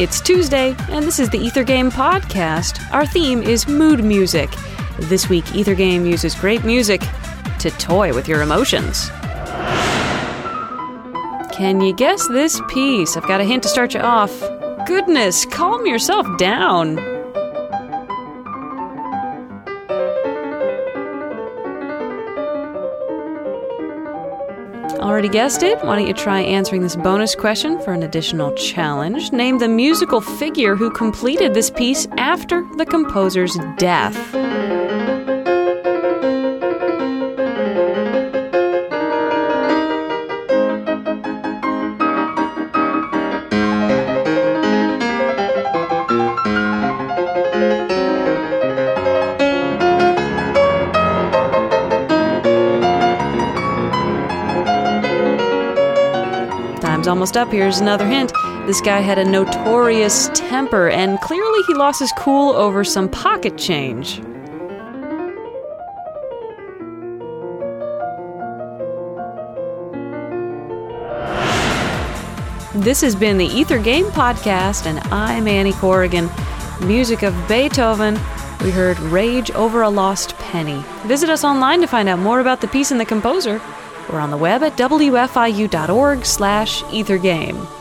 It's Tuesday, and this is the Ether Game Podcast. Our theme is mood music. This week, Ether Game uses great music to toy with your emotions. Can you guess this piece? I've got a hint to start you off. Goodness, calm yourself down. Already guessed it? Why don't you try answering this bonus question for an additional challenge? Name the musical figure who completed this piece after the composer's death. Time's almost up. Here's another hint. This guy had a notorious temper, and clearly he lost his cool over some pocket change. This has been the Ether Game Podcast, and I'm Annie Corrigan. Music of Beethoven. We heard Rage Over a Lost Penny. Visit us online to find out more about the piece and the composer. We're on the web at wfiu.org slash ethergame.